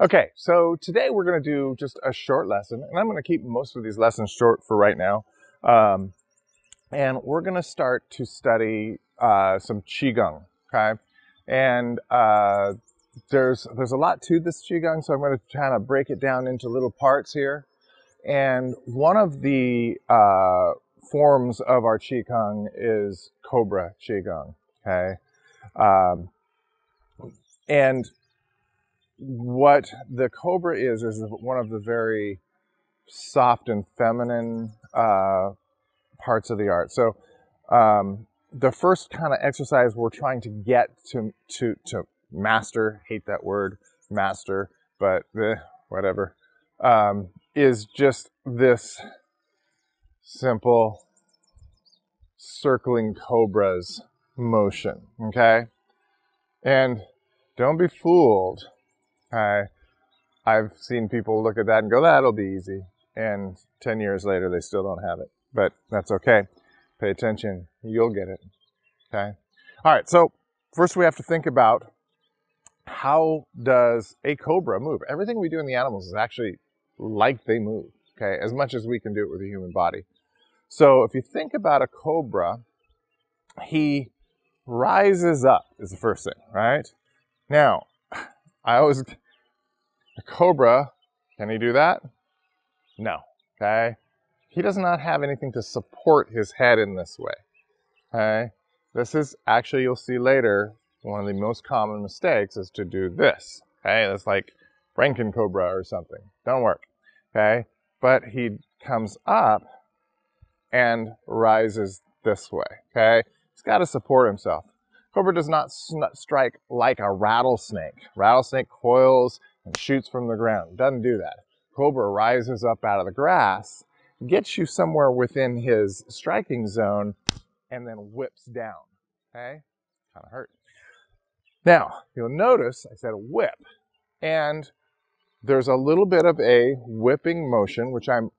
Okay, so today we're going to do just a short lesson, and I'm going to keep most of these lessons short for right now. Um, and we're going to start to study uh, some qigong. Okay, and uh, there's there's a lot to this qigong, so I'm going to kind of break it down into little parts here. And one of the uh, forms of our qigong is cobra qigong. Okay, um, and what the cobra is is one of the very soft and feminine uh, parts of the art. So um, the first kind of exercise we're trying to get to to to master, hate that word, master, but eh, whatever, um, is just this simple circling cobras motion. Okay, and don't be fooled I, I've seen people look at that and go, that'll be easy. And 10 years later, they still don't have it. But that's okay. Pay attention. You'll get it. Okay? All right. So first we have to think about how does a cobra move? Everything we do in the animals is actually like they move. Okay? As much as we can do it with a human body. So if you think about a cobra, he rises up is the first thing, right? Now, I always a cobra, can he do that? No. Okay? He does not have anything to support his head in this way. Okay? This is actually, you'll see later, one of the most common mistakes is to do this. Okay? That's like Franken cobra or something. Don't work. Okay? But he comes up and rises this way. Okay? He's got to support himself. Cobra does not strike like a rattlesnake. Rattlesnake coils and shoots from the ground. Doesn't do that. Cobra rises up out of the grass, gets you somewhere within his striking zone, and then whips down. Okay? Kind of hurt. Now, you'll notice I said whip, and there's a little bit of a whipping motion, which I'm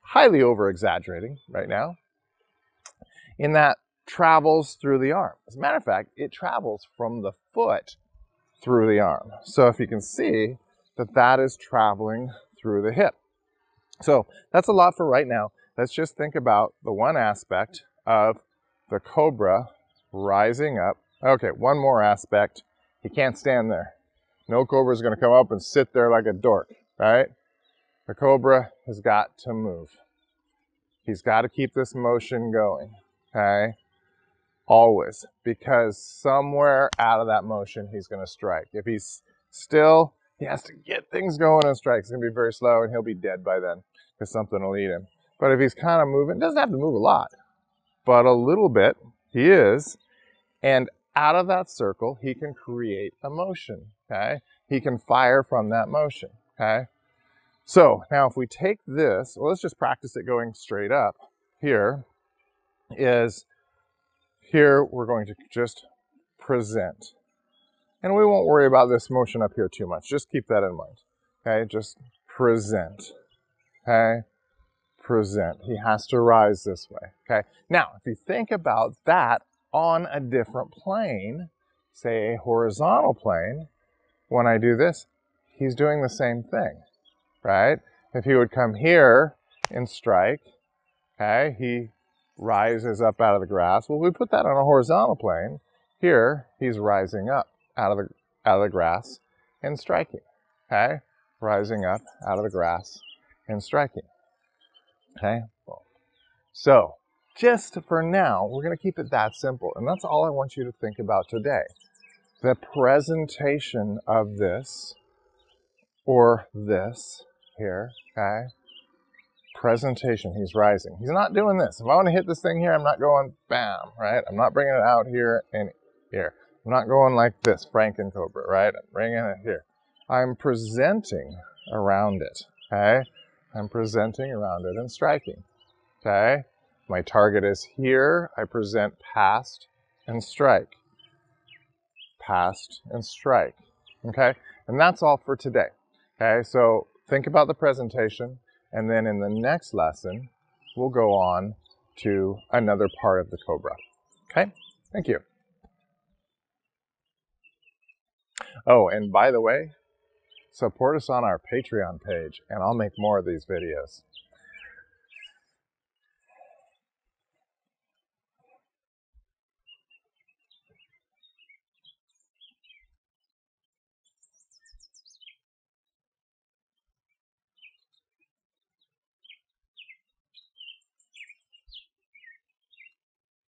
highly over exaggerating right now, in that travels through the arm. As a matter of fact, it travels from the foot through the arm. So if you can see, that that is traveling through the hip. So that's a lot for right now. Let's just think about the one aspect of the cobra rising up. Okay, one more aspect. He can't stand there. No cobra is going to come up and sit there like a dork, right? The cobra has got to move. He's got to keep this motion going, okay? Always, because somewhere out of that motion, he's going to strike. If he's still, he has to get things going and strike. It's going to be very slow and he'll be dead by then because something will eat him. But if he's kind of moving, doesn't have to move a lot, but a little bit, he is. And out of that circle, he can create a motion. Okay. He can fire from that motion. Okay. So now if we take this, well, let's just practice it going straight up here is here we're going to just present. And we won't worry about this motion up here too much. Just keep that in mind. Okay, just present. Okay, present. He has to rise this way. Okay, now if you think about that on a different plane, say a horizontal plane, when I do this, he's doing the same thing, right? If he would come here and strike, okay, he rises up out of the grass. Well, we put that on a horizontal plane. Here, he's rising up out of the out of the grass and striking. Okay? Rising up out of the grass and striking. Okay? So, just for now, we're going to keep it that simple. And that's all I want you to think about today. The presentation of this or this here, okay? Presentation, he's rising. He's not doing this. If I want to hit this thing here, I'm not going bam, right? I'm not bringing it out here and here. I'm not going like this, Franken Cobra, right? I'm bringing it here. I'm presenting around it, okay? I'm presenting around it and striking, okay? My target is here. I present past and strike. Past and strike, okay? And that's all for today, okay? So think about the presentation, and then in the next lesson, we'll go on to another part of the Cobra, okay? Thank you. Oh, and by the way, support us on our Patreon page and I'll make more of these videos.